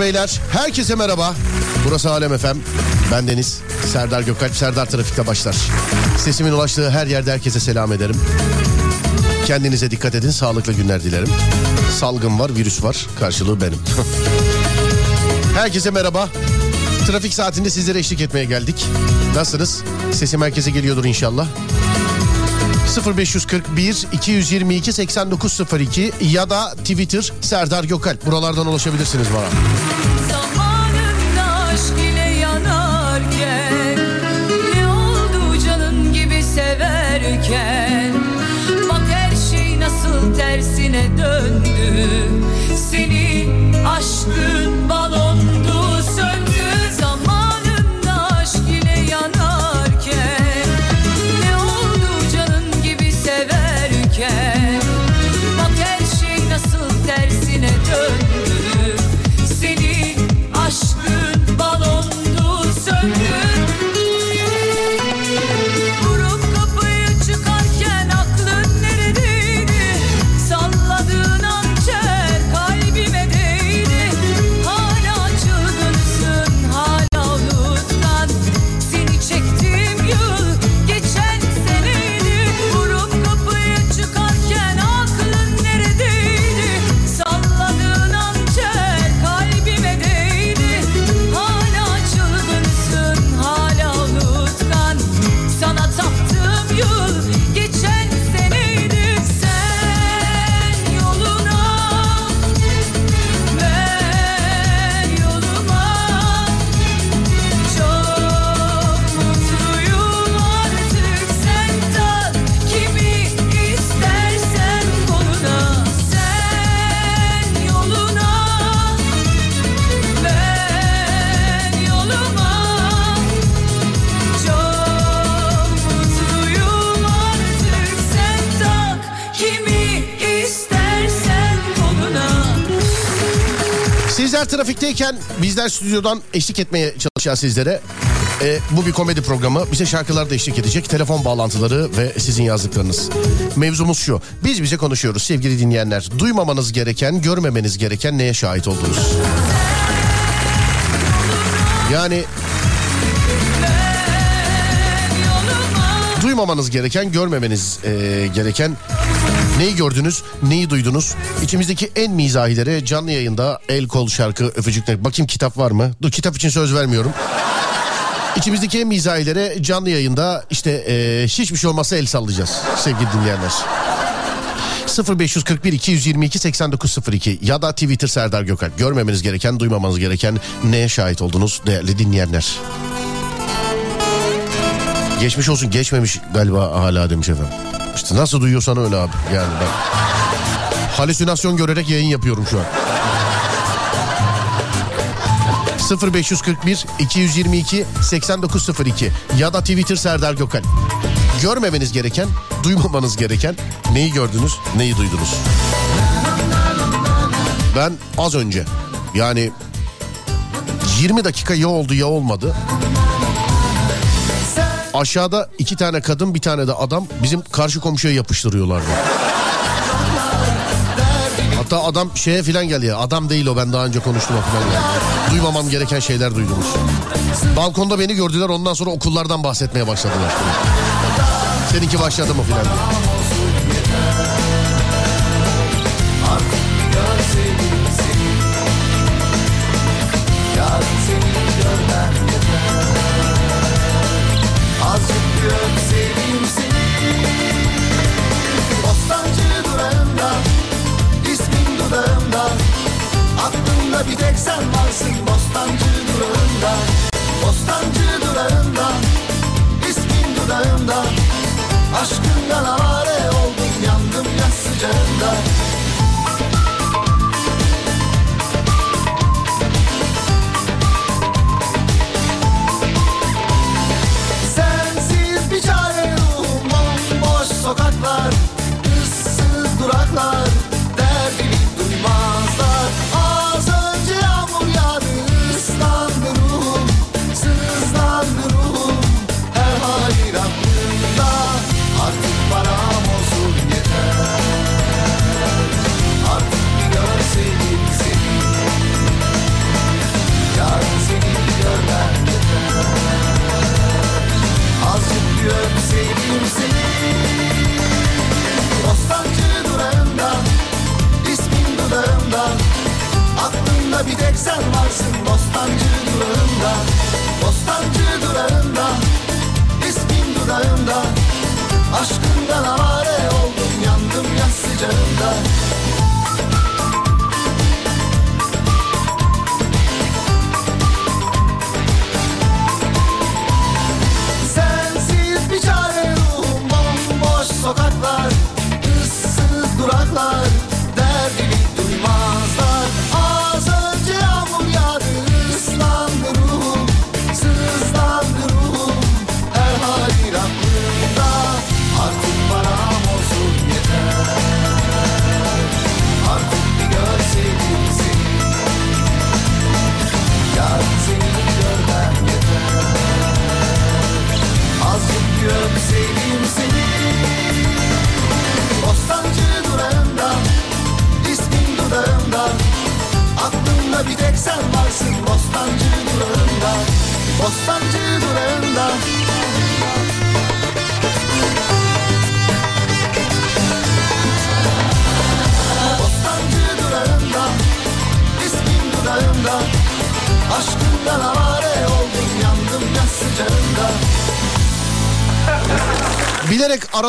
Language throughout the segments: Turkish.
Beyler herkese merhaba. Burası Alem Efem. Ben Deniz. Serdar Gökalp. Serdar Trafik'te başlar. Sesimin ulaştığı her yerde herkese selam ederim. Kendinize dikkat edin. Sağlıklı günler dilerim. Salgın var, virüs var. Karşılığı benim. herkese merhaba. Trafik saatinde sizlere eşlik etmeye geldik. Nasılsınız? Sesim herkese geliyordur inşallah. 0541 222 8902 ya da Twitter Serdar Gökalp. Buralardan ulaşabilirsiniz bana. Şey döndü Senin aşkın trafikteyken bizler stüdyodan eşlik etmeye çalışacağız sizlere. Ee, bu bir komedi programı. Bize şarkılar da eşlik edecek. Telefon bağlantıları ve sizin yazdıklarınız. Mevzumuz şu. Biz bize konuşuyoruz sevgili dinleyenler. Duymamanız gereken, görmemeniz gereken neye şahit oldunuz? Yani duymamanız gereken, görmemeniz e, gereken neyi gördünüz, neyi duydunuz? İçimizdeki en mizahilere canlı yayında el kol şarkı öpücükler. Bakayım kitap var mı? Dur kitap için söz vermiyorum. İçimizdeki en mizahilere canlı yayında işte e, hiçbir şey olmazsa el sallayacağız sevgili dinleyenler. 0541 222 8902 ya da Twitter Serdar Gökalp. Görmemeniz gereken, duymamanız gereken neye şahit oldunuz değerli dinleyenler? Geçmiş olsun geçmemiş galiba hala demiş efendim. İşte nasıl duyuyorsan öyle abi. Yani ben halüsinasyon görerek yayın yapıyorum şu an. 0541 222 8902 ya da Twitter Serdar Gökal. Görmemeniz gereken, duymamanız gereken neyi gördünüz, neyi duydunuz? Ben az önce yani 20 dakika ya oldu ya olmadı. Aşağıda iki tane kadın bir tane de adam bizim karşı komşuya yapıştırıyorlardı. Hatta adam şeye filan geldi ya. Adam değil o ben daha önce konuştum filan geldi. Duymamam gereken şeyler duydunuz. Balkonda beni gördüler ondan sonra okullardan bahsetmeye başladılar. Seninki başladı mı filan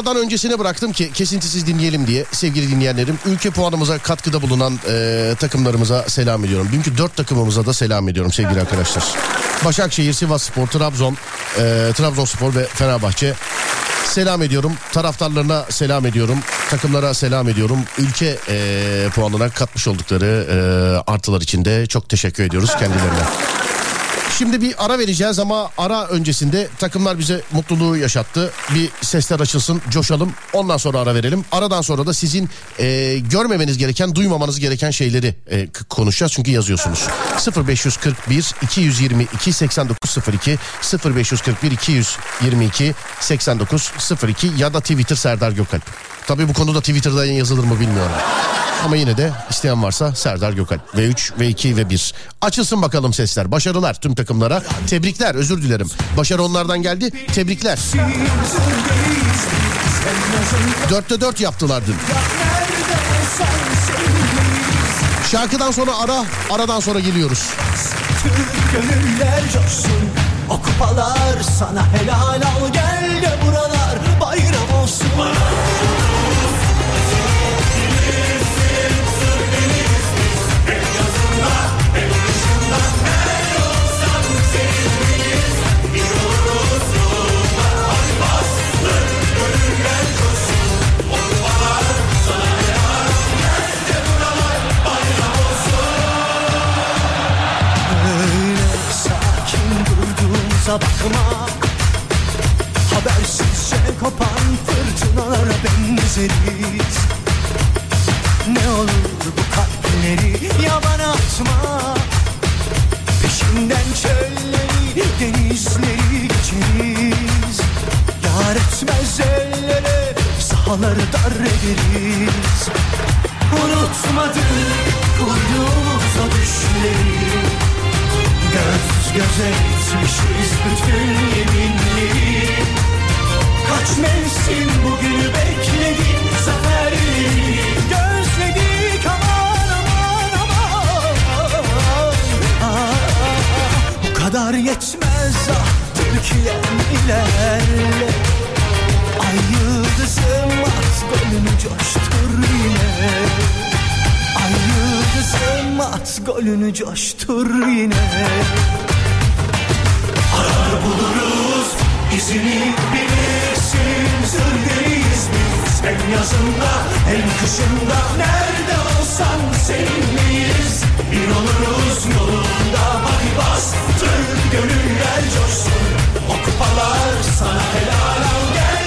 Aradan öncesine bıraktım ki kesintisiz dinleyelim diye sevgili dinleyenlerim. Ülke puanımıza katkıda bulunan e, takımlarımıza selam ediyorum. Dünkü dört takımımıza da selam ediyorum sevgili arkadaşlar. Başakşehir, Sivasspor, Trabzon, e, Trabzonspor ve Fenerbahçe. Selam ediyorum. Taraftarlarına selam ediyorum. Takımlara selam ediyorum. Ülke e, puanına katmış oldukları e, artılar için de çok teşekkür ediyoruz kendilerine. Şimdi bir ara vereceğiz ama ara öncesinde takımlar bize mutluluğu yaşattı. Bir sesler açılsın, coşalım. Ondan sonra ara verelim. Aradan sonra da sizin e, görmemeniz gereken, duymamanız gereken şeyleri e, konuşacağız. Çünkü yazıyorsunuz. 0541 222 8902 0541 222 8902 ya da Twitter Serdar Gökalp. Tabii bu konuda Twitter'da yazılır mı bilmiyorum. Ama yine de isteyen varsa Serdar Gökalp. V3, V2 ve 1. Açılsın bakalım sesler. Başarılar tüm takımlara. Tebrikler özür dilerim. Başarı onlardan geldi. Tebrikler. Dörtte dört yaptılar dün. Şarkıdan sonra ara, aradan sonra geliyoruz. O kupalar sana helal al Gel de buralar bayram olsun durduğumuza bakma. Habersizce kopan fırtınalara benzeriz. Ne olur bu kalpleri yabana atma. Peşinden çölleri denizleri geçeriz. Yar etmez ellere sahaları dar ederiz. Unutmadık kurduğumuz o düşleri Göz göze etmişiz bütün yeminleri Kaç mevsim bugünü bekledik zaferleri Gözledik aman aman aman. Ah, Bu kadar yetmez ah Türkiye'm ilerle. Ay yıldızım at golünü coştur yine yıldızım at golünü coştur yine. Arar buluruz izini bilirsin. Zırdeliyiz biz hem yazında hem kışında. Nerede olsan seninleyiz Bir oluruz yolunda hadi bastır Gönüller coşsun. O kupalar sana helal al Gel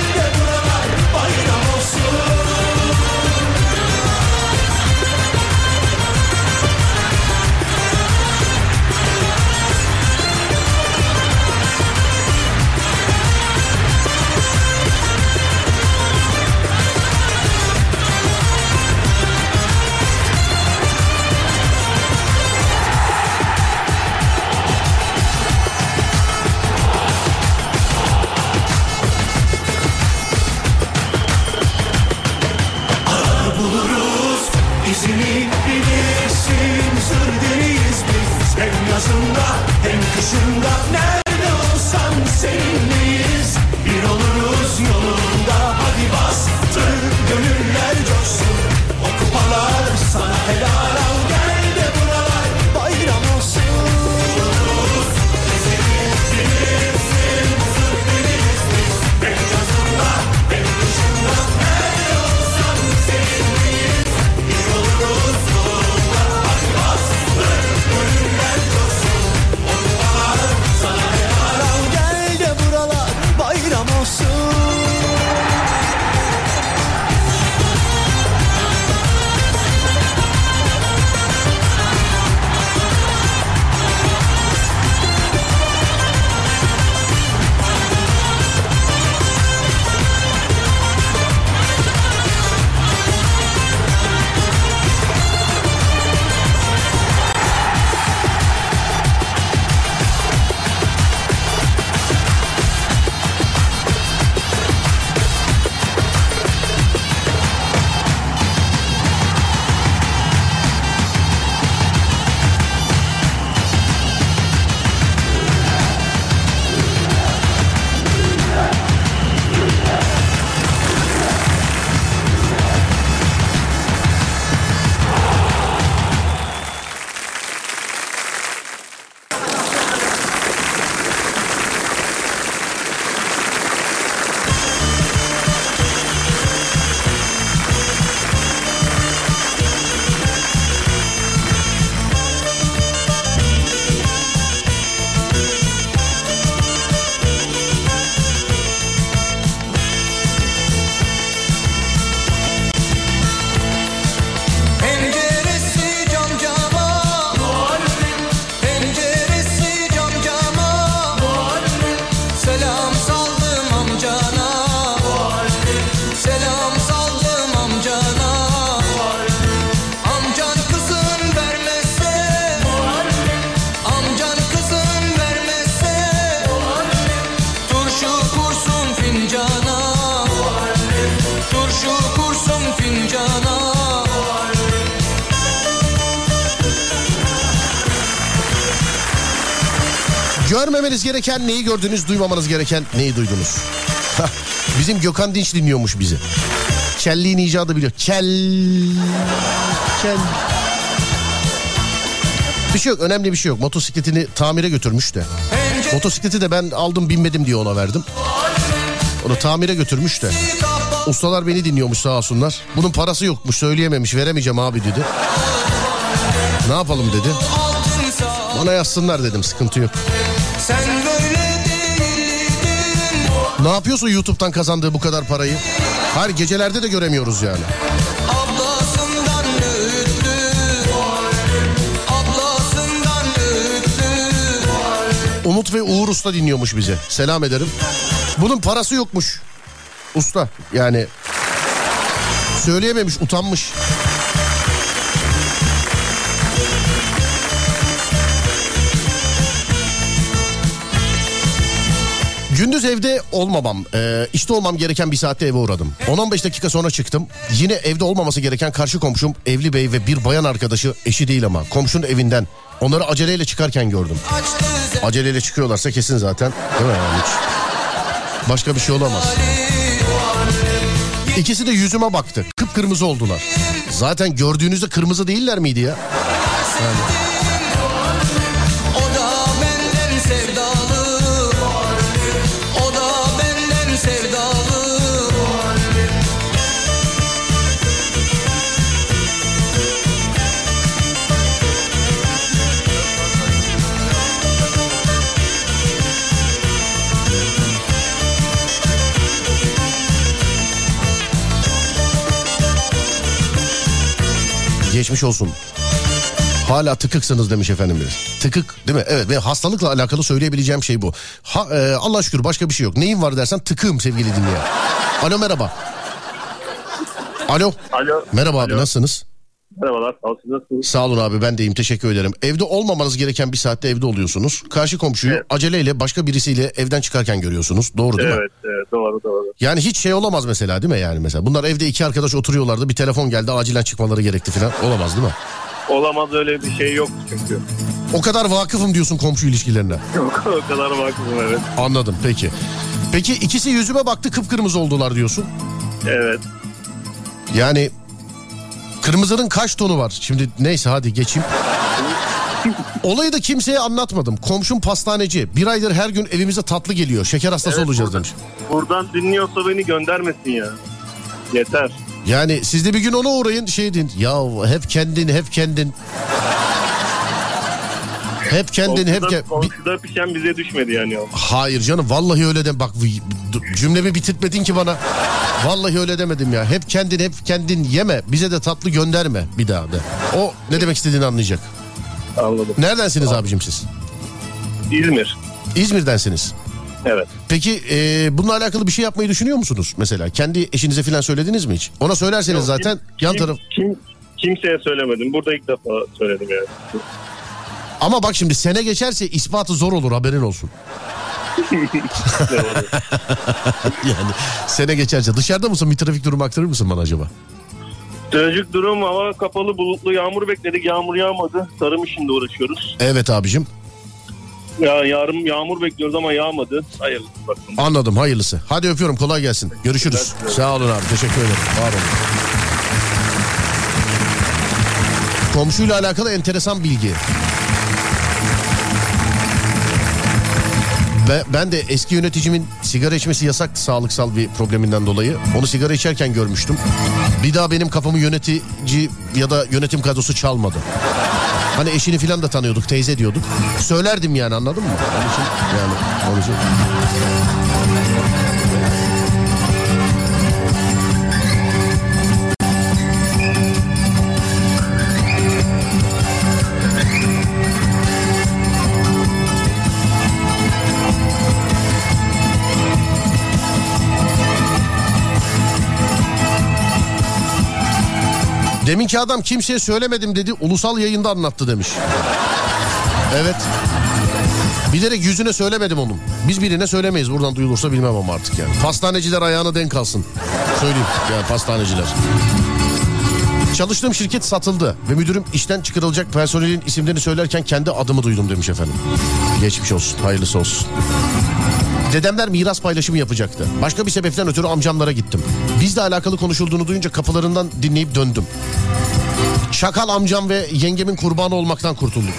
Görmemeniz gereken neyi gördünüz, duymamanız gereken neyi duydunuz? Bizim Gökhan Dinç dinliyormuş bizi. Kelliğin icadı biliyor. Kel. Kel. Bir şey yok, önemli bir şey yok. Motosikletini tamire götürmüş de. Motosikleti de ben aldım binmedim diye ona verdim. Onu tamire götürmüş de. Ustalar beni dinliyormuş sağ olsunlar. Bunun parası yokmuş söyleyememiş veremeyeceğim abi dedi. Ne yapalım dedi. Bana yazsınlar dedim sıkıntı yok. Ne yapıyorsun YouTube'dan kazandığı bu kadar parayı? Hayır gecelerde de göremiyoruz yani. Umut ve Uğur Usta dinliyormuş bize. Selam ederim. Bunun parası yokmuş. Usta yani söyleyememiş utanmış. Gündüz evde olmamam, e, işte olmam gereken bir saatte eve uğradım. 10-15 dakika sonra çıktım. Yine evde olmaması gereken karşı komşum evli bey ve bir bayan arkadaşı eşi değil ama komşunun evinden. Onları aceleyle çıkarken gördüm. Aceleyle çıkıyorlarsa kesin zaten. Değil mi yani hiç? Başka bir şey olamaz. İkisi de yüzüme baktı. Kıpkırmızı oldular. Zaten gördüğünüzde kırmızı değiller miydi ya? O Geçmiş olsun. Hala tıkıksınız demiş efendim biri. Tıkık değil mi? Evet ve hastalıkla alakalı söyleyebileceğim şey bu. Ha, e, Allah şükür başka bir şey yok. Neyin var dersen tıkığım sevgili dinleyen. Alo merhaba. Alo. Alo. Merhaba abi Alo. nasılsınız? Merhabalar. Sağ olun. Nasılsınız? Sağ olun abi ben de iyiyim teşekkür ederim. Evde olmamanız gereken bir saatte evde oluyorsunuz. Karşı komşuyu Evet. aceleyle başka birisiyle evden çıkarken görüyorsunuz. Doğru değil mi? Evet, evet. Doğru, doğru. Yani hiç şey olamaz mesela değil mi yani mesela? Bunlar evde iki arkadaş oturuyorlardı bir telefon geldi acilen çıkmaları gerekti falan. Olamaz değil mi? Olamaz öyle bir şey yok çünkü. O kadar vakıfım diyorsun komşu ilişkilerine. Yok o kadar vakıfım evet. Anladım peki. Peki ikisi yüzüme baktı kıpkırmızı oldular diyorsun. Evet. Yani kırmızının kaç tonu var? Şimdi neyse hadi geçeyim. Olayı da kimseye anlatmadım. Komşum pastaneci. Bir aydır her gün evimize tatlı geliyor. Şeker hastası Evet, olacağız burada- demiş. Buradan dinliyorsa beni göndermesin ya. Yeter. Yani siz de bir gün ona uğrayın şey deyin. Ya hep kendin hep kendin. Hep kendin hep kendin. komşuda pişen bize düşmedi yani. Hayır canım vallahi öyle dem. Bak cümlemi bitirtmedin ki bana. Vallahi öyle demedim ya. Hep kendin hep kendin yeme. Bize de tatlı gönderme bir daha de. O ne demek istediğini anlayacak. Anladım. Neredensiniz abicim siz? İzmir. İzmir'densiniz. Evet. Peki e, bununla alakalı bir şey yapmayı düşünüyor musunuz mesela? Kendi eşinize falan söylediniz mi hiç? Ona söylerseniz Yok, zaten kim- yan taraf... Kim, kimseye söylemedim. Burada ilk defa söyledim yani. Ama bak şimdi sene geçerse ispatı zor olur haberin olsun. Yani sene geçerse. Dışarıda mısın? Bir trafik durumu aktarır mısın bana acaba? Trajik durum hava kapalı bulutlu yağmur bekledik. Yağmur yağmadı. Tarım işinde uğraşıyoruz. Evet abicim. Ya yarın yağmur bekliyoruz ama yağmadı. Hayırlısı bakalım. Anladım hayırlısı. Hadi öpüyorum kolay gelsin. Görüşürüz. Sağ olun abi teşekkür ederim. Var olun. Komşuyla alakalı enteresan bilgi. Ve ben de eski yöneticimin sigara içmesi yasak sağlıksal bir probleminden dolayı. Onu sigara içerken görmüştüm. Bir daha benim kafamı yönetici ya da yönetim kadrosu çalmadı. Hani eşini filan da tanıyorduk, teyze diyorduk. Söylerdim yani anladın mı? Onun için yani onun için. Deminki adam kimseye söylemedim dedi. Ulusal yayında anlattı demiş. Evet. Bilerek yüzüne söylemedim onun. Biz birine söylemeyiz. Buradan duyulursa bilmem ama artık yani. Pastaneciler ayağına denk alsın. Söyleyeyim yani pastaneciler. Çalıştığım şirket satıldı ve müdürüm işten çıkarılacak personelin isimlerini söylerken kendi adımı duydum demiş efendim. Geçmiş olsun, hayırlısı olsun. Dedemler miras paylaşımı yapacaktı. Başka bir sebepten ötürü amcamlara gittim. Bizle alakalı konuşulduğunu duyunca kapılarından dinleyip döndüm. Şakal amcam ve yengemin kurbanı olmaktan kurtulduk.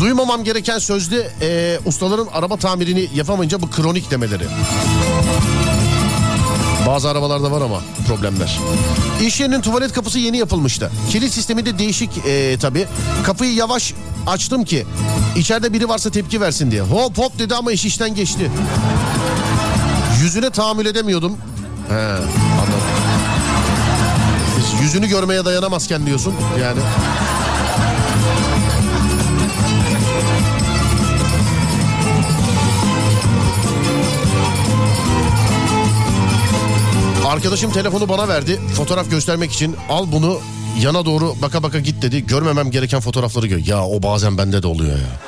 Duymamam gereken sözde e, ustaların araba tamirini yapamayınca bu kronik demeleri. Bazı arabalarda var ama problemler. İş yerinin tuvalet kapısı yeni yapılmıştı. Kilit sistemi de değişik e, tabii. Kapıyı yavaş açtım ki içeride biri varsa tepki versin diye. Hop hop dedi ama iş işten geçti. Yüzüne tahammül edemiyordum. He anladım. Yüzünü görmeye dayanamazken diyorsun yani. Arkadaşım telefonu bana verdi fotoğraf göstermek için al bunu yana doğru baka baka git dedi. Görmemem gereken fotoğrafları gör. Ya o bazen bende de oluyor ya.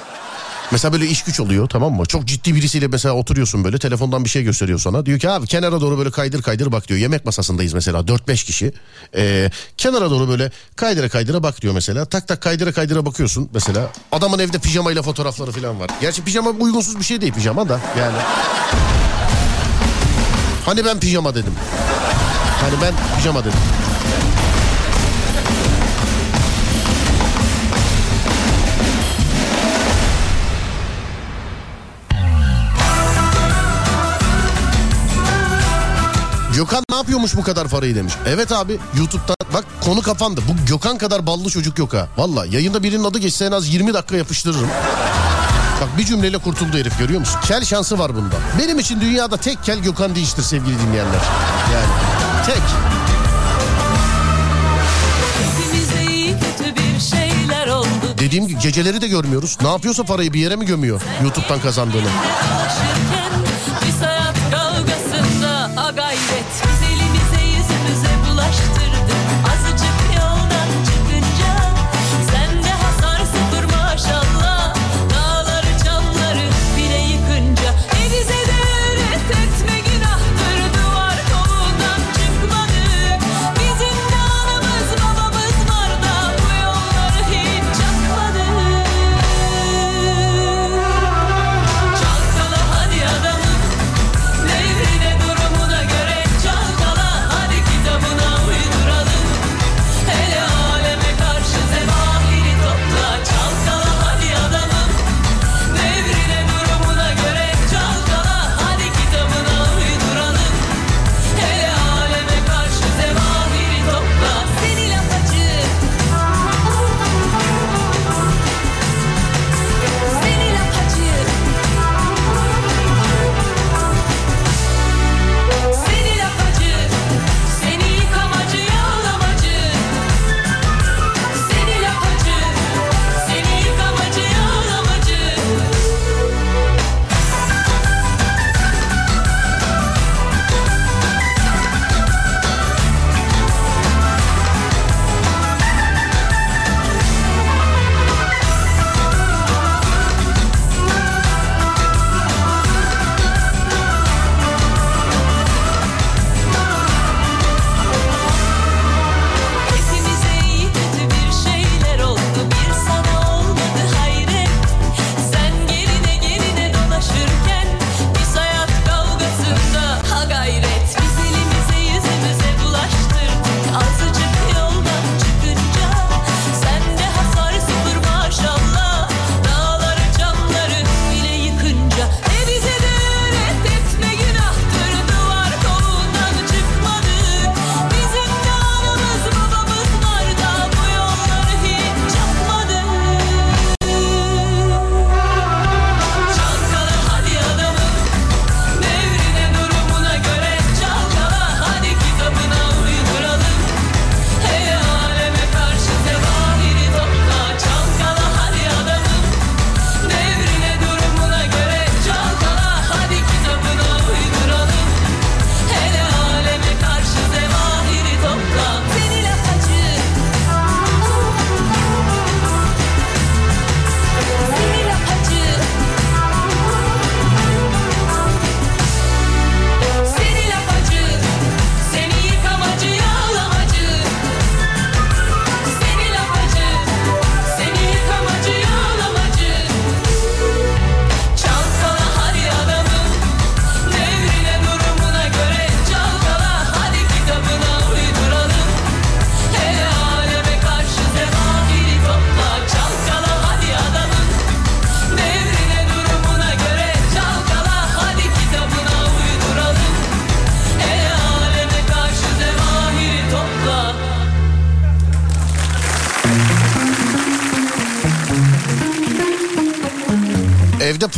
Mesela böyle iş güç oluyor tamam mı? Çok ciddi birisiyle mesela oturuyorsun böyle telefondan bir şey gösteriyor sana. Diyor ki abi kenara doğru böyle kaydır kaydır bak diyor. Yemek masasındayız mesela 4-5 kişi. Ee, kenara doğru böyle kaydıra kaydıra bak diyor mesela. Tak tak kaydıra kaydıra bakıyorsun mesela. Adamın evde pijamayla fotoğrafları falan var. Gerçi pijama uygunsuz bir şey değil pijama da yani. Hani ben pijama dedim. Hani ben pijama dedim. Gökhan ne yapıyormuş bu kadar parayı demiş. Evet abi YouTube'dan bak konu kapandı. Bu Gökhan kadar ballı çocuk yok ha. Valla yayında birinin adı geçse en az 20 dakika yapıştırırım. Bak bir cümleyle kurtuldu herif görüyor musun? Kel şansı var bunda. Benim için dünyada tek kel Gökhan değiştir sevgili dinleyenler. Yani tek. Dediğim gibi geceleri de görmüyoruz. Ne yapıyorsa parayı bir yere mi gömüyor YouTube'dan kazandığını?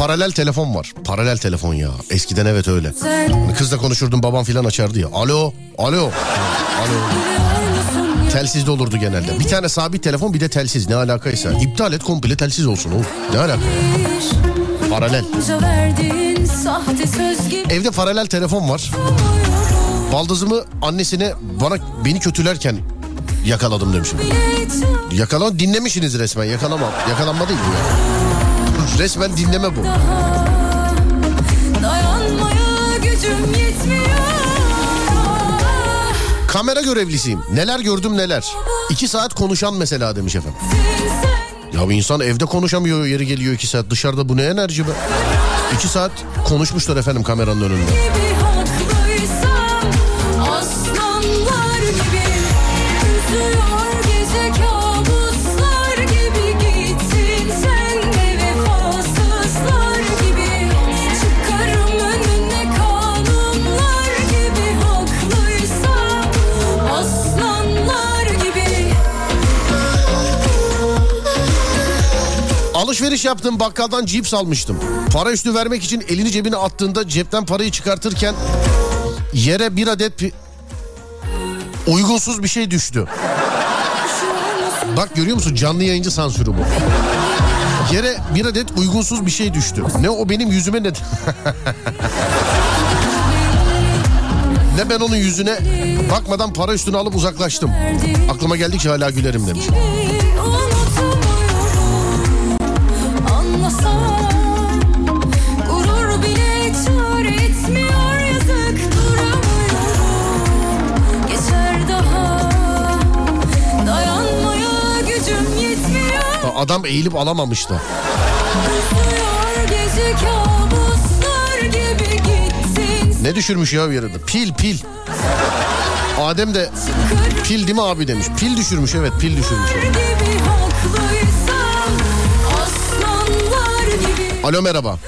Paralel telefon var. Paralel telefon ya. Eskiden evet öyle. Hani kızla konuşurdum babam filan açardı ya. Alo, alo. Alo. Telsizde olurdu genelde. Bir tane sabit telefon bir de telsiz ne alakaysa. İptal et komple telsiz olsun oğlum. Ne alaka? Paralel. Evde paralel telefon var. Baldızımı annesine bana beni kötülerken yakaladım demişim. Yakalan dinlemişsiniz resmen yakalama. Yakalanma değil bu ya. Resmen dinleme bu. Kamera görevlisiyim. Neler gördüm neler. İki saat konuşan mesela demiş efendim. Ya bir insan evde konuşamıyor yeri geliyor iki saat. Dışarıda bu ne enerji be? İki saat konuşmuşlar efendim kameranın önünde. Alışveriş yaptım bakkaldan cips almıştım. Para üstü vermek için elini cebine attığında cepten parayı çıkartırken yere bir adet pi- uygunsuz bir şey düştü. Bak görüyor musun canlı yayıncı sansürü bu. Yere bir adet uygunsuz bir şey düştü. Ne o benim yüzüme ne... ne ben onun yüzüne bakmadan para üstüne alıp uzaklaştım. Aklıma geldikçe hala gülerim demiş. Adam eğilip alamamış da. Üzüyor gece kabuslar gibi gittin Ne düşürmüş ya bir arada? Pil pil. Adem de pil değil mi abi demiş. Pil düşürmüş evet pil düşürmüş. Alo merhaba.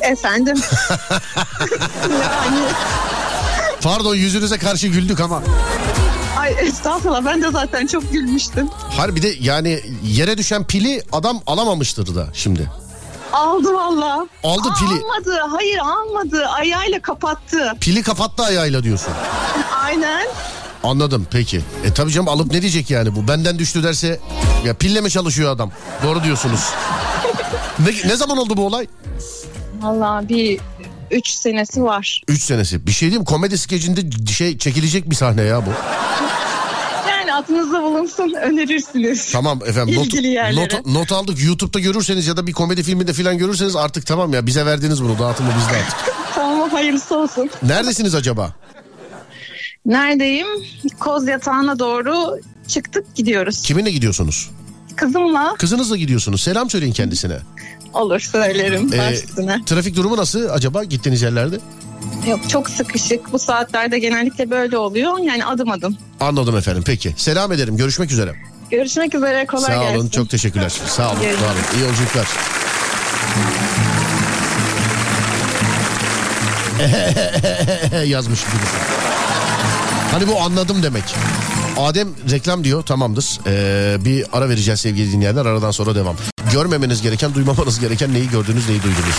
Efendim. yani Pardon yüzünüze karşı güldük ama. Ay estağfurullah ben de zaten çok gülmüştüm. Harbi de yani yere düşen pili adam alamamıştır da şimdi. Aldı valla. Aldı pili. Almadı. Hayır almadı. Ayağıyla kapattı. Pili kapattı ayağıyla diyorsun. Aynen. Anladım peki. E tabii canım alıp ne diyecek yani bu? Benden düştü derse ya pille mi çalışıyor adam? Doğru diyorsunuz. ne, ne zaman oldu bu olay? Valla bir üç senesi var. 3 senesi. Bir şey diyeyim komedi skecinde şey çekilecek bir sahne ya bu. Yani aklınızda bulunsun önerirsiniz. Tamam efendim not, İlgili yerlere. not, not aldık. YouTube'da görürseniz ya da bir komedi filminde falan görürseniz artık tamam ya bize verdiniz bunu dağıtımı bizde artık. Tamam hayırlısı olsun. Neredesiniz acaba? Neredeyim? Koz yatağına doğru çıktık gidiyoruz. Kiminle gidiyorsunuz? Kızımla Kızınızla gidiyorsunuz. Selam söyleyin kendisine. Olur söylerim Ee, baş üstüne. trafik durumu nasıl acaba gittiğiniz yerlerde? Yok çok sıkışık. Bu saatlerde genellikle böyle oluyor. Yani adım adım. Anladım efendim peki. Selam ederim görüşmek üzere. Görüşmek üzere. Kolay Sağ gelsin. olun çok teşekkürler. Sağ olun. Görüşürüz. Var olun. İyi yolculuklar. yazmış birisi. Hani bu anladım demek. Adem reklam diyor tamamdır. Ee, bir ara vereceğiz sevgili dinleyenler aradan sonra devam. Görmemeniz gereken duymamanız gereken neyi gördünüz neyi duydunuz.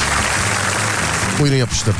Buyurun yapıştır.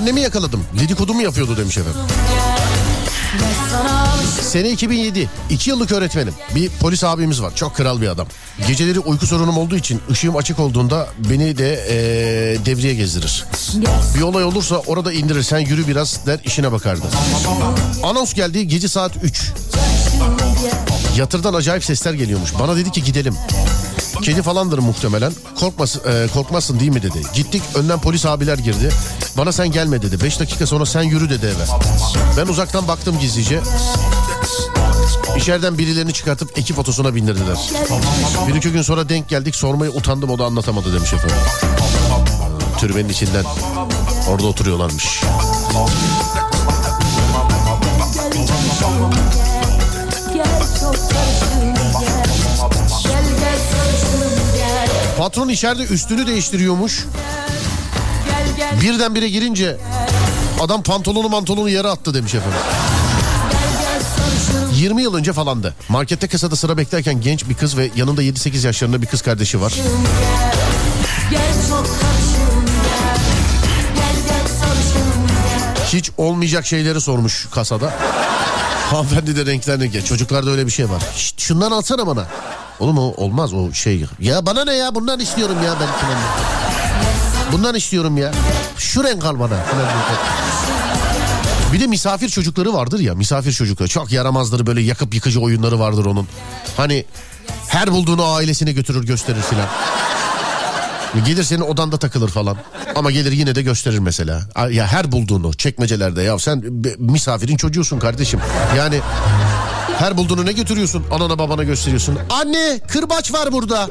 Annemi yakaladım. Dedikodumu yapıyordu demiş efendim. Sene 2007. 2 yıllık öğretmenim. Bir polis abimiz var. Çok kral bir adam. Geceleri uyku sorunum olduğu için ışığım açık olduğunda beni de eee, devriye gezdirir. Bir olay olursa orada indirir. Sen yürü biraz der işine bakardı. Anons geldi gece saat 3. sarışınım gel Yatırdan acayip sesler geliyormuş. Bana dedi ki gidelim. Kedi falandır muhtemelen. Korkmas, e, korkmazsın değil mi dedi. Gittik önden polis abiler girdi. Bana sen gelme dedi. 5 dakika sonra sen yürü dedi eve. Ben uzaktan baktım gizlice. İçeriden birilerini çıkartıp ekip otosuna bindirdiler. Bir iki gün sonra denk geldik sormaya utandım o da anlatamadı demiş efendim. Türbenin içinden orada oturuyorlarmış. Patron içeride üstünü değiştiriyormuş. Birdenbire girince adam pantolonu mantolonu yere attı demiş efendim. gel sarışınım 20 yıl önce falandı. Markette kasada sıra beklerken genç bir kız ve yanında 7-8 yaşlarında bir kız kardeşi var. Hiç olmayacak şeyleri sormuş kasada. Hanımefendi de renklerini geç. Çocuklarda öyle bir şey var. Şşt, şundan alsana bana. Oğlum o olmaz o şey. Ya bana ne ya bundan istiyorum ya ben falan. Bundan istiyorum ya. Şu renk al bana. Bir de misafir çocukları vardır ya misafir çocukları çok yaramazdır böyle yakıp yıkıcı oyunları vardır onun. Hani her bulduğunu ailesine götürür gösterir filan. Gelir senin odanda takılır falan. Ama gelir yine de gösterir mesela. Ya her bulduğunu çekmecelerde ya sen misafirin çocuğusun kardeşim. Yani her bulduğunu ne götürüyorsun? Anana babana gösteriyorsun. Anne kırbaç var burada.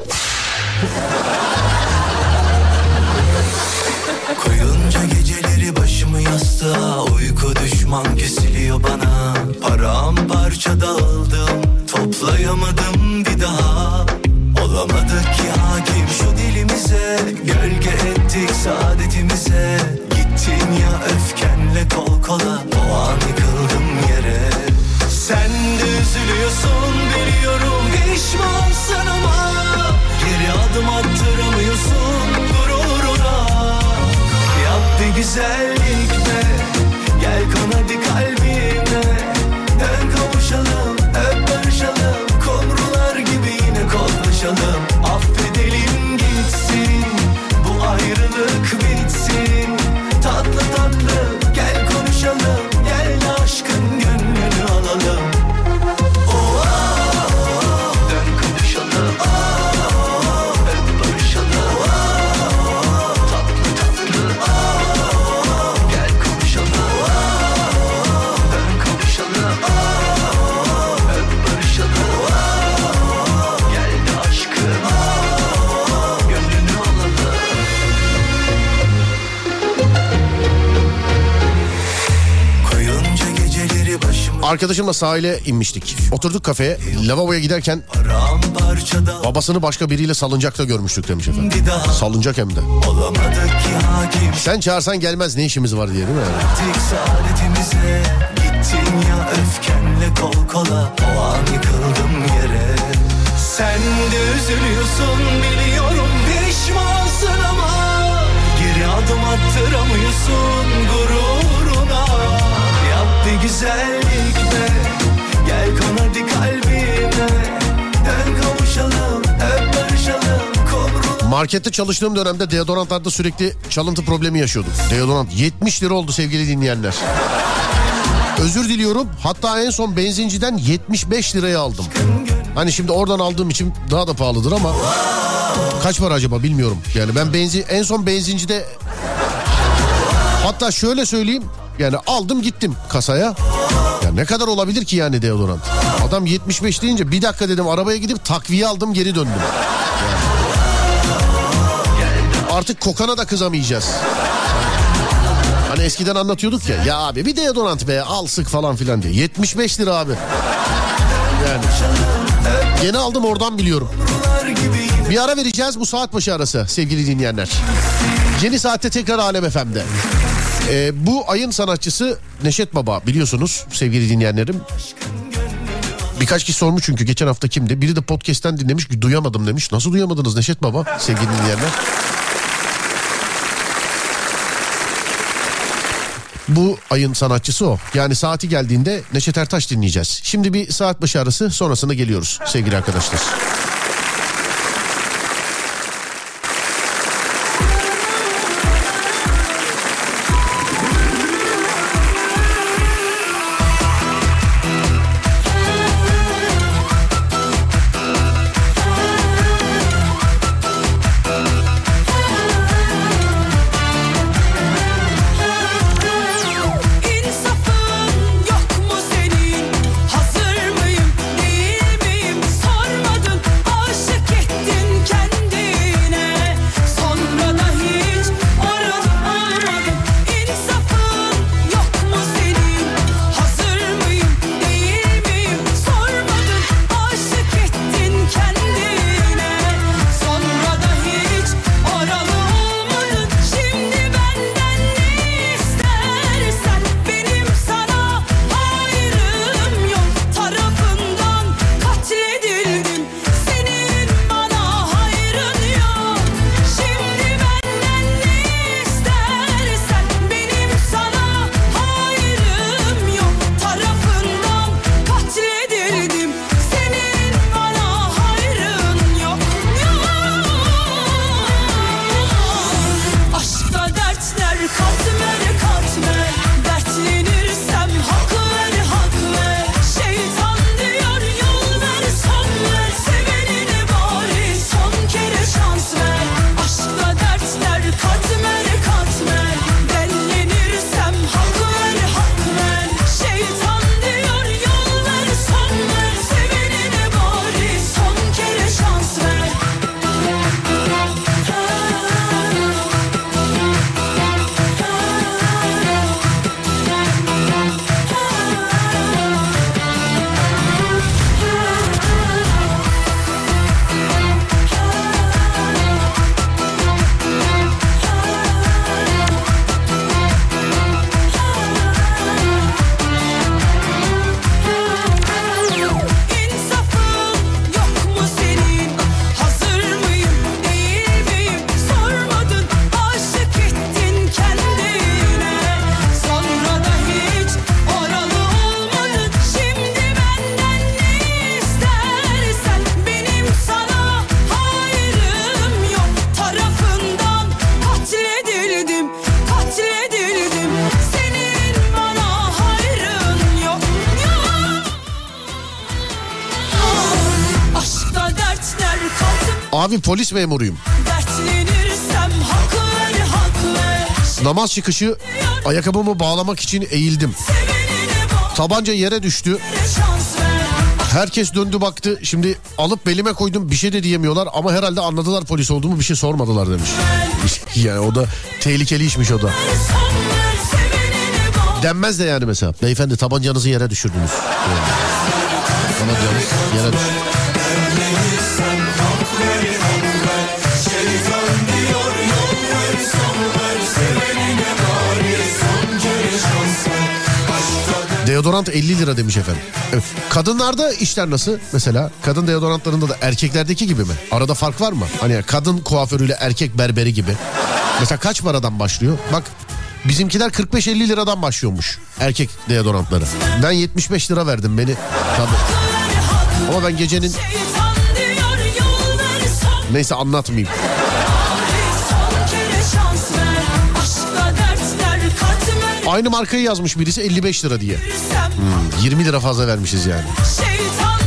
Arkadaşımla sahile inmiştik. Oturduk kafeye. Lavaboya giderken babasını başka biriyle salıncakta görmüştük demiş efendim. Salıncak hem de. Sen çağırsan gelmez ne işimiz var diye değil mi? öfkenle kol kola O an yıkıldım yere Sen de üzülüyorsun biliyorum pişmansın ama Geri adım attıramıyorsun gurur bir güzellik Gel kon hadi kalbime Dön kavuşalım Hep barışalım Markette çalıştığım dönemde deodorantlarda sürekli çalıntı problemi yaşıyordum. Deodorant 70 lira oldu sevgili dinleyenler. Özür diliyorum. Hatta en son benzinciden 75 liraya aldım. Hani şimdi oradan aldığım için daha da pahalıdır ama kaç para acaba bilmiyorum. Yani ben benzin en son benzincide hatta şöyle söyleyeyim yani aldım gittim kasaya. Ya ne kadar olabilir ki yani deodorant? Adam 75 deyince bir dakika dedim arabaya gidip takviye aldım geri döndüm. Artık kokana da kızamayacağız. Hani eskiden anlatıyorduk ya. Ya abi bir deodorant be al sık falan filan diye. 75 lira abi. Yani. Yeni aldım oradan biliyorum. Bir ara vereceğiz bu saat başı arası sevgili dinleyenler. Yeni saatte tekrar Alem FM'de. Ee, bu ayın sanatçısı Neşet Baba biliyorsunuz sevgili dinleyenlerim. Birkaç kişi sormuş çünkü geçen hafta kimdi? Biri de podcast'ten dinlemiş duyamadım demiş. Nasıl duyamadınız Neşet Baba sevgili dinleyenler? Bu ayın sanatçısı o. Yani saati geldiğinde Neşet Ertaş dinleyeceğiz. Şimdi bir saat başı arası sonrasında geliyoruz sevgili arkadaşlar. Abi polis memuruyum. Dertlenirsem hak ver hak ver Namaz çıkışı ayakkabımı bağlamak için eğildim. Tabanca yere düştü. Herkes döndü baktı. Şimdi alıp belime koydum bir şey de diyemiyorlar ama herhalde anladılar polis olduğumu bir şey sormadılar demiş. yani o da tehlikeli işmiş o da. Denmez de yani mesela. Beyefendi tabancanızı yere düşürdünüz. Tabancanız yere düştü. Deodorant 50 lira demiş efendim. Evet. Kadınlarda işler nasıl? Mesela kadın deodorantlarında da erkeklerdeki gibi mi? Arada fark var mı? Hani kadın kuaförüyle erkek berberi gibi. Mesela kaç paradan başlıyor? Bak bizimkiler 45-50 liradan başlıyormuş erkek deodorantları. Ben 75 lira verdim beni. Tabii. Ama ben gecenin neyse anlatmayayım. Aynı markayı yazmış birisi 55 lira diye. Sen 20 lira fazla vermişiz yani.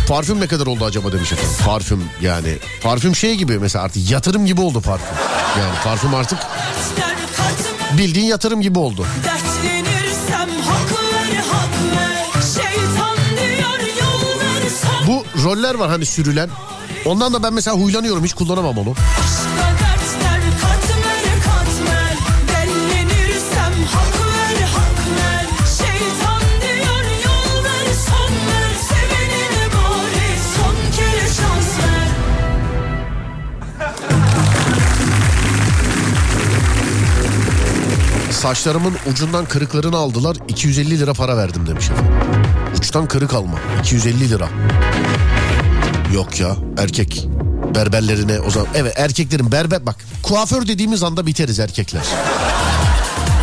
Parfüm ne kadar oldu acaba demiş efendim. Parfüm yani. Parfüm şey gibi mesela artık yatırım gibi oldu parfüm. Yani parfüm artık bildiğin yatırım gibi oldu. Bu roller var hani sürülen. Ondan da ben mesela huylanıyorum hiç kullanamam onu. Saçlarımın ucundan kırıklarını aldılar 250 lira para verdim demiş. Uçtan kırık alma 250 lira. Yok ya erkek berberlerine o zaman evet erkeklerin berber bak kuaför dediğimiz anda biteriz erkekler.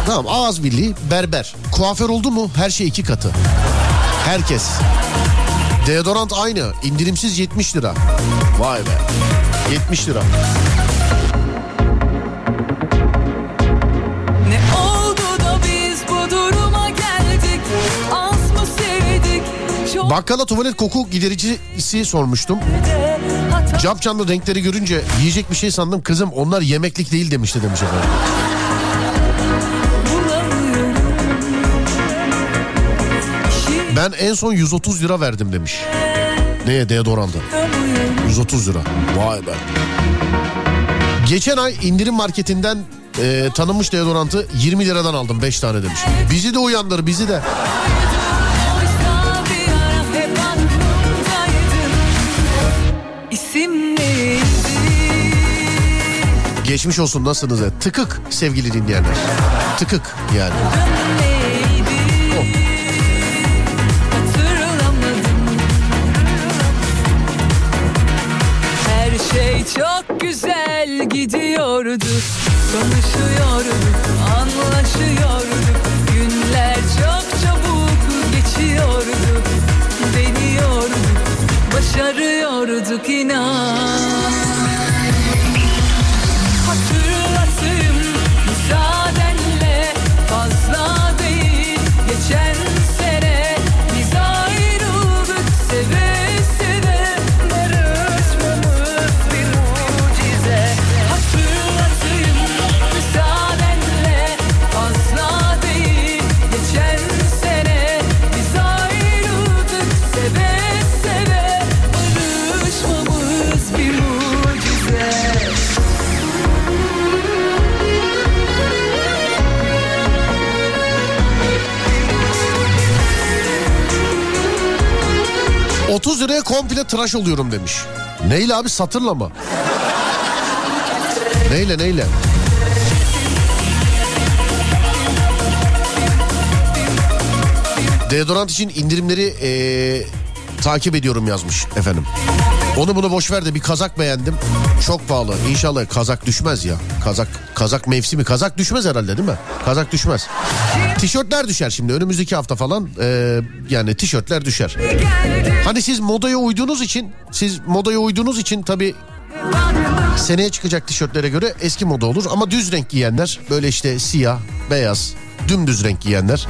Tamam ağız birliği berber. Kuaför oldu mu her şey iki katı. Herkes. Deodorant aynı indirimsiz 70 lira. Vay be 70 lira. Bakkala tuvalet koku gidericisi sormuştum. de hata Cap canlı renkleri görünce yiyecek bir şey sandım kızım onlar yemeklik değil demişti demiş efendim. Ben en son 130 lira verdim demiş. Neye bulamıyorum 130 lira. Vay be. Geçen ay indirim marketinden e, tanınmış deodorantı 20 liradan aldım 5 tane demiş. Bizi de uyandır bizi de. Geçmiş olsun nasılsınız? Tıkık sevgili dinleyenler. Tıkık yani. şey çok güzel gidiyordu. Konuşuyorduk, anlaşıyorduk. Günler çok çabuk geçiyordu. Deniyorduk, başarıyorduk inan. 30 liraya komple tıraş oluyorum demiş. Neyle abi satırla mı? Neyle neyle? Deodorant için indirimleri eee, takip ediyorum yazmış efendim. Onu bunu boş ver de bir kazak beğendim. Çok pahalı. İnşallah kazak düşmez ya. Kazak kazak mevsimi kazak düşmez herhalde değil mi? Kazak düşmez. Tişörtler düşer şimdi önümüzdeki hafta falan. eee, yani tişörtler düşer. Hani siz modaya uyduğunuz için siz modaya uyduğunuz için tabii seneye çıkacak tişörtlere göre eski moda olur ama düz renk giyenler böyle işte siyah, beyaz, dümdüz renk giyenler.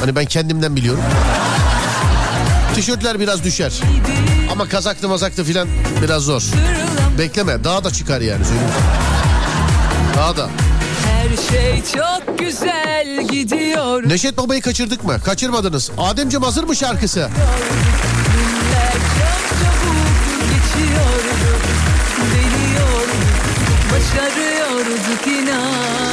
Hani ben kendimden biliyorum. Tişörtler biraz düşer. Ama kazaklı mazaklı filan biraz zor. Bekleme daha da çıkar yani söyleyeyim. Daha da. Her şey çok güzel gidiyor. Neşet Baba'yı kaçırdık mı? Kaçırmadınız. Ademciğim hazır mı şarkısı? Günler çok çabuk geçiyordu. Deniyorduk, başarıyorduk inan.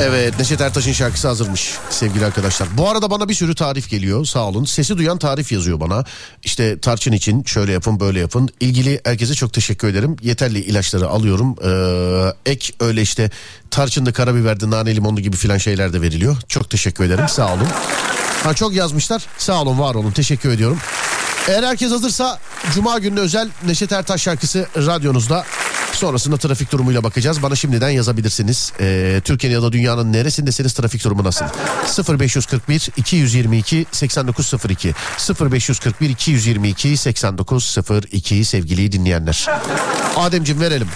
Evet Neşet Ertaş'ın şarkısı hazırmış sevgili arkadaşlar. Bu arada bana bir sürü tarif geliyor sağ olun. Sesi duyan tarif yazıyor bana. İşte tarçın için şöyle yapın böyle yapın. İlgili herkese çok teşekkür ederim. Yeterli ilaçları alıyorum. Ee, ek öyle işte tarçınlı karabiberdi nane limonlu gibi filan şeyler de veriliyor. Çok teşekkür ederim sağ olun. Ha, çok yazmışlar sağ olun var olun teşekkür ediyorum. Eğer herkes hazırsa Cuma gününe özel Neşet Ertaş şarkısı radyonuzda. Sonrasında trafik durumuyla bakacağız. Bana şimdiden yazabilirsiniz. Ee, Türkiye'nin ya da dünyanın neresindesiniz trafik durumu nasıl? 0541 222 8902 0541 222 8902 sevgili dinleyenler. Ademciğim verelim.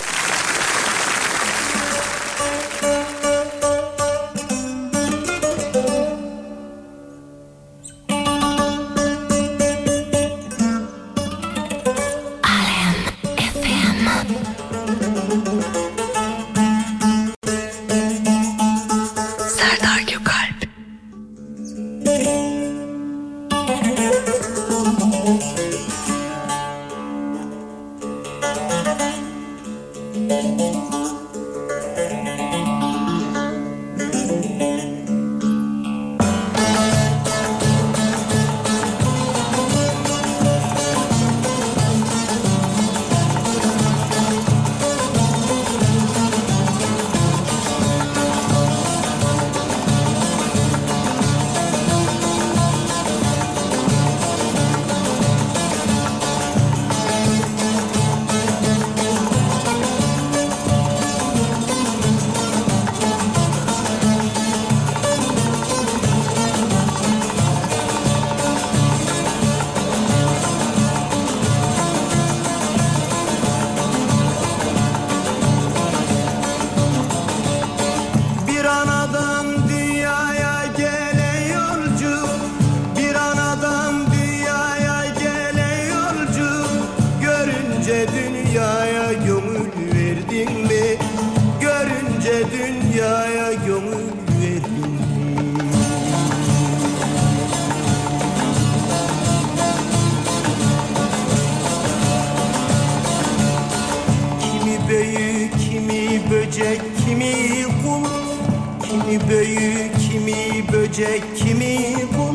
Kimi büyük, kimi böcek, kimi kul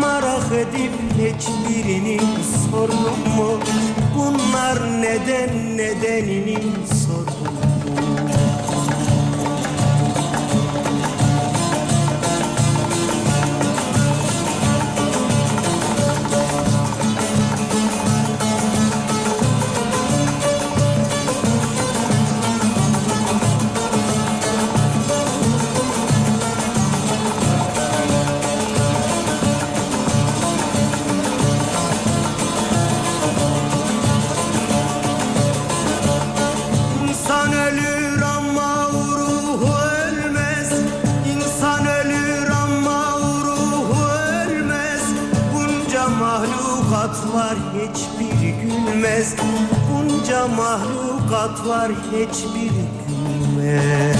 Merak edip hiçbirini sordum mu? Bunlar neden nedenini Bunca mahlukat var hiçbiri gülmez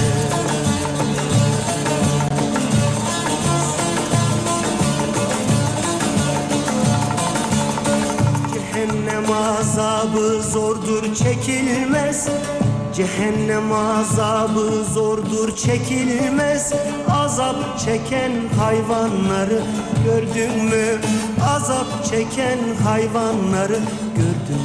Cehennem azabı zordur çekilmez Cehennem azabı zordur çekilmez Azap çeken hayvanları gördün mü? Azap çeken hayvanları gördün mü?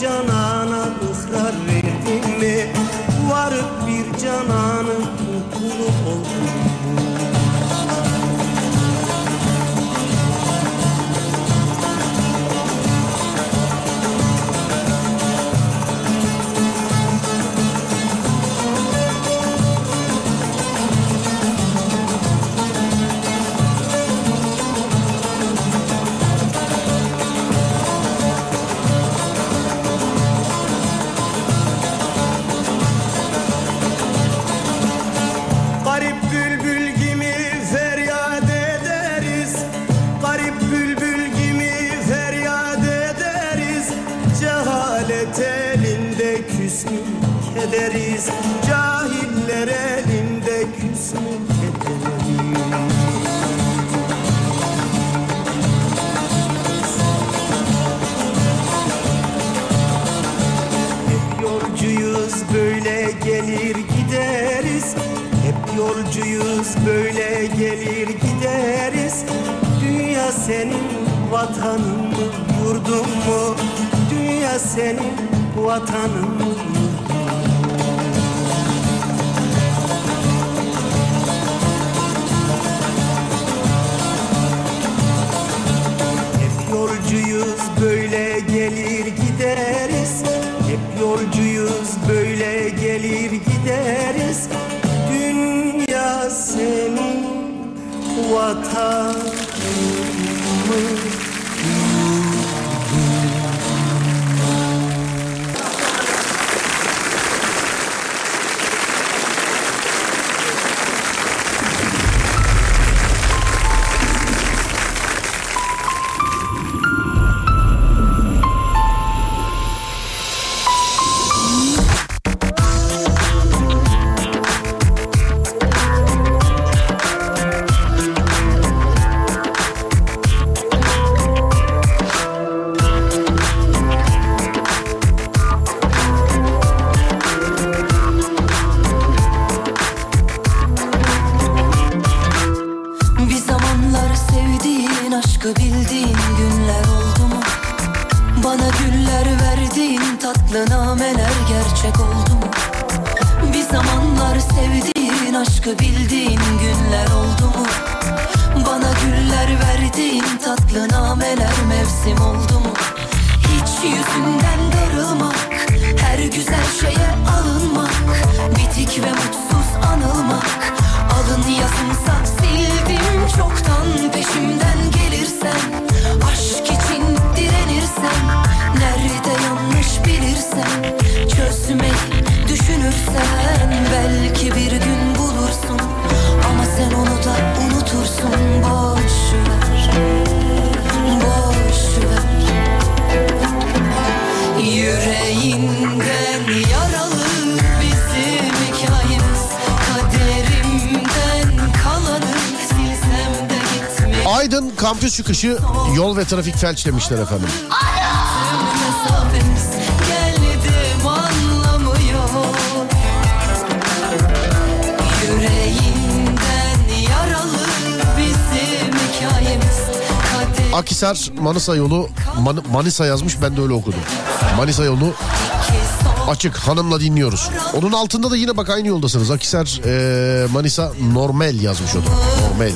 cana. vatanın mı, yurdun mu? Dünya senin vatanın mı? Hep yolcuyuz böyle gelir gideriz Hep yolcuyuz böyle gelir gideriz Dünya senin vatanın akışı yol ve trafik felçlemişler efendim. Akisar Manisa yolu Man- Manisa yazmış ben de öyle okudum. Manisa yolu açık hanımla dinliyoruz. Onun altında da yine bak aynı yoldasınız. Akisar e, Manisa normal yazmış o da. Normal.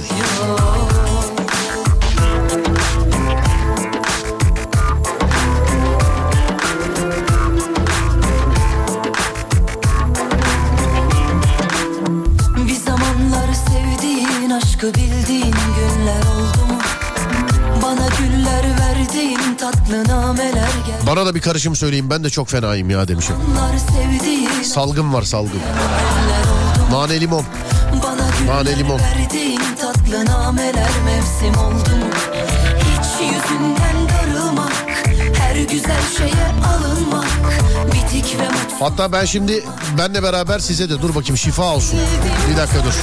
Bana da bir karışım söyleyeyim ben de çok fenayım ya demişim. Salgın var salgın. Nane limon. Nane limon. tatlı nameler mevsim oldu mu? Hiç yüzünden darılmak, her güzel şeye alınmak, bitik ve mutsuz. Hatta ben şimdi benle beraber size de dur bakayım şifa olsun. Bir dakika dur.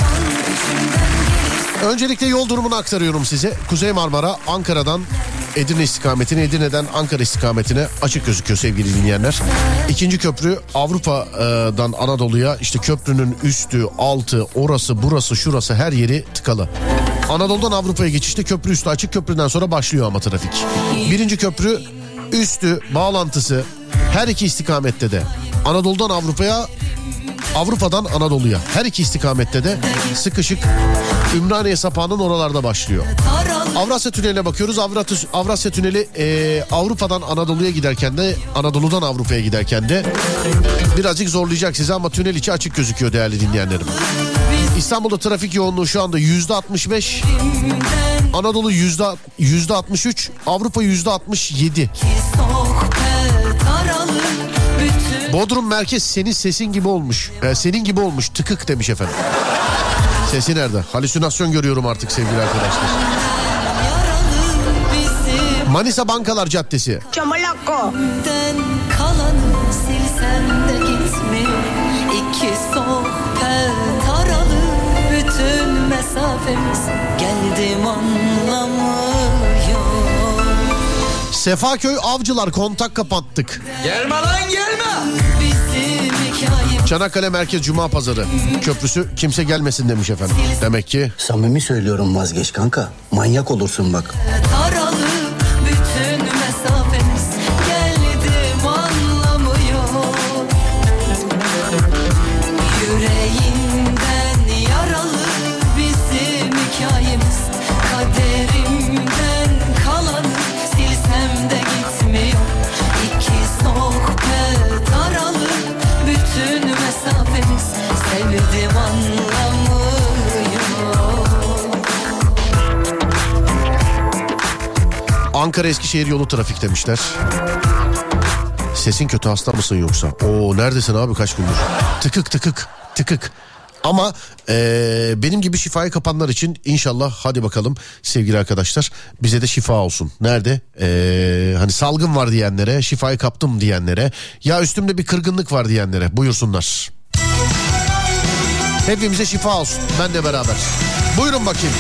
Öncelikle yol durumunu aktarıyorum size. Kuzey Marmara Ankara'dan Edirne istikametine, Edirne'den Ankara istikametine açık gözüküyor sevgili dinleyenler. İkinci köprü Avrupa'dan Anadolu'ya işte köprünün üstü, altı, orası, burası, şurası her yeri tıkalı. Anadolu'dan Avrupa'ya geçişte köprü üstü açık köprüden sonra başlıyor ama trafik. Birinci köprü üstü bağlantısı her iki istikamette de Anadolu'dan Avrupa'ya Avrupa'dan Anadolu'ya her iki istikamette de sıkışık Ümraniye sapağının oralarda başlıyor. Avrasya Tüneli'ne bakıyoruz. Avrasya, Tüneli e, Avrupa'dan Anadolu'ya giderken de Anadolu'dan Avrupa'ya giderken de birazcık zorlayacak sizi ama tünel içi açık gözüküyor değerli dinleyenlerim. İstanbul'da trafik yoğunluğu şu anda yüzde 65. Anadolu yüzde yüzde 63. Avrupa yüzde 67. Sohbet aralı bütün Bodrum merkez senin sesin gibi olmuş. Ee, senin gibi olmuş tıkık demiş efendim. Sesi nerede? Halüsinasyon görüyorum artık sevgili arkadaşlar. Manisa Bankalar Caddesi. De İki sohbet bütün mesafemiz Geldim anlamıyor Sefaköy Avcılar kontak kapattık. Gelme lan gelme. Çanakkale Merkez Cuma Pazarı köprüsü kimse gelmesin demiş efendim. Demek ki Samimi söylüyorum vazgeç kanka. Manyak olursun bak. Ankara Eskişehir yolu trafik demişler. Sesin kötü hasta mısın yoksa? Oo neredesin abi kaç gündür? Tıkık tıkık tıkık. Ama eee, benim gibi şifayı kapanlar için inşallah hadi bakalım sevgili arkadaşlar bize de şifa olsun. Nerede? Eee, hani salgın var diyenlere, şifayı kaptım diyenlere, ya üstümde bir kırgınlık var diyenlere buyursunlar. Hepimize şifa olsun. Ben de beraber. Buyurun bakayım.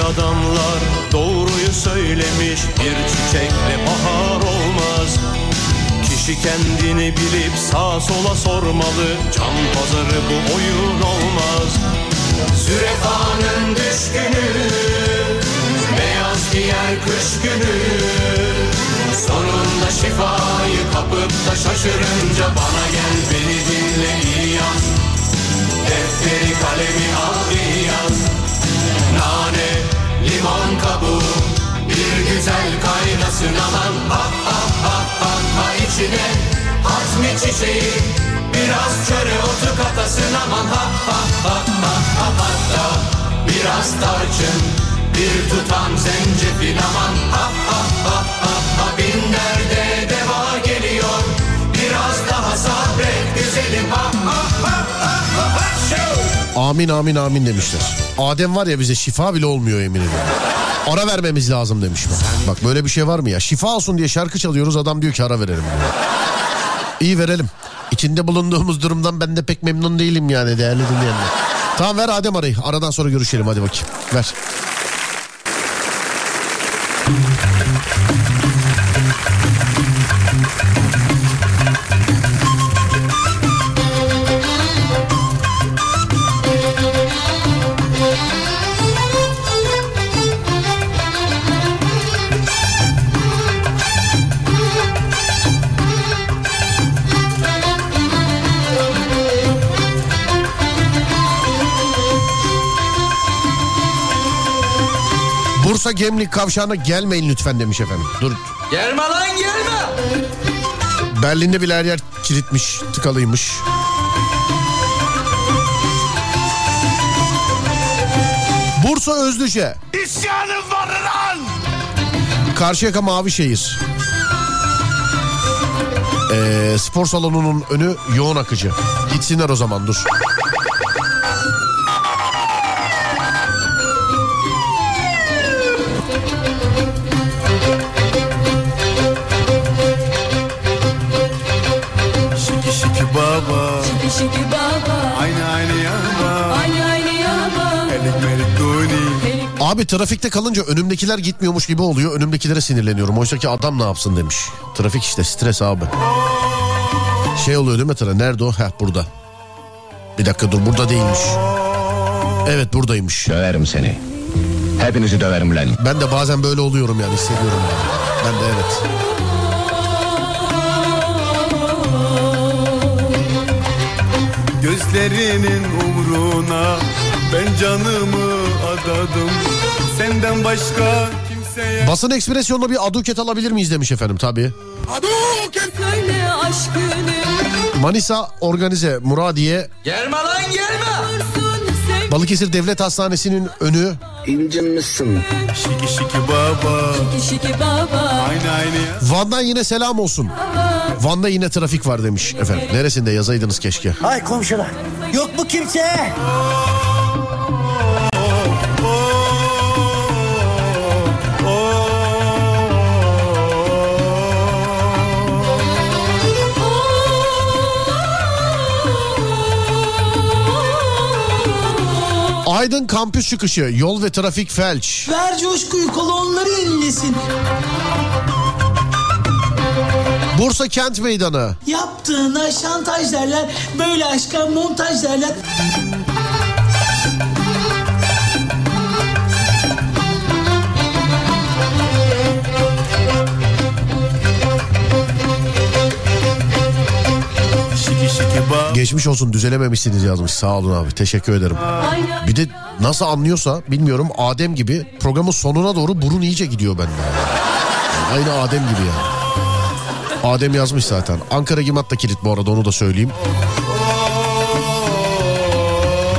Adamlar doğruyu söylemiş. Bir çiçekle bahar olmaz. Kişi kendini bilip sağa sola sormalı. Can pazarı bu oyun olmaz. Zürefanın düşkünü Beyaz giyer kış günü. Sonunda şifayı kapıp da şaşırınca Bana gel beni dinle iyi yaz Defteri kalemi al iyi yaz Nane, limon kabuğu Bir güzel kaynasın aman. Ha ha ha ha içine Hazmi çiçeği Biraz çöre otu katasın aman. Ha ha ha ha ha hatta Biraz tarçın Bir tutam zencefil aman. Ha ha ha Amin amin amin demişler. Adem var ya bize şifa bile olmuyor yemin ediyorum. Ara vermemiz lazım demiş bak. Bak böyle bir şey var mı ya? Şifa olsun diye şarkı çalıyoruz adam diyor ki ara verelim diyor. İyi verelim. İçinde bulunduğumuz durumdan ben de pek memnun değilim yani değerli dinleyenler. Tamam ver Adem arayı. Aradan sonra görüşelim hadi bakayım. Ver. Gemlik kavşağına gelmeyin lütfen demiş efendim. Dur. Gelme lan gelme. Berlin'de bile her yer kilitmiş, tıkalıymış. Bursa Özlüce. İsyanım var lan. Karşıyaka Mavişehir. Ee, spor salonunun önü yoğun akıcı. Gitsinler o zaman dur. Abi trafikte kalınca önümdekiler gitmiyormuş gibi oluyor. Önümdekilere sinirleniyorum. Oysa ki adam ne yapsın demiş. Trafik işte stres abi. Şey oluyor değil mi tra? Nerede o? Heh burada. Bir dakika dur burada değilmiş. Evet buradaymış. Döverim seni. Hepinizi döverim lan. Ben de bazen böyle oluyorum yani hissediyorum yani. Ben de evet. Gözlerinin umruna Ben canımı adadım Senden başka kimseye Basın ekspresyonla bir aduket alabilir miyiz demiş efendim tabii. Söyle aşkını Manisa organize Muradiye Gelme lan gelme. Balıkesir Devlet Hastanesi'nin önü İncinmişsin. Şiki şiki baba Şiki şiki baba Aynı aynı ya Van'dan yine selam olsun. Van'da yine trafik var demiş efendim. Neresinde yazaydınız keşke. Hay komşular. Yok mu kimse? Aydın kampüs çıkışı yol ve trafik felç. Ver coşkuyu kolonları inlesin. Bursa Kent Meydanı. Yaptığına şantaj derler. Böyle aşka montaj derler. Geçmiş olsun düzelememişsiniz yazmış. Sağ olun abi teşekkür ederim. Bir de nasıl anlıyorsa bilmiyorum Adem gibi programın sonuna doğru burun iyice gidiyor bende. Yani aynı Adem gibi yani. Adem yazmış zaten. Ankara Gimat da kilit bu arada onu da söyleyeyim.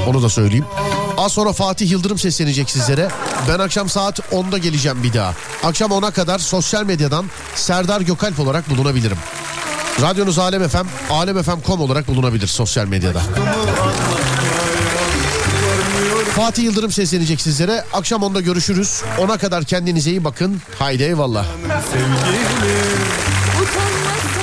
Onu da söyleyeyim. Az sonra Fatih Yıldırım seslenecek sizlere. Ben akşam saat 10'da geleceğim bir daha. Akşam 10'a kadar sosyal medyadan Serdar Gökalp olarak bulunabilirim. Radyonuz Alem FM, alemfm.com olarak bulunabilir sosyal medyada. Fatih Yıldırım seslenecek sizlere. Akşam 10'da görüşürüz. 10'a kadar kendinize iyi bakın. Haydi eyvallah. sevgilim utanma sakın gel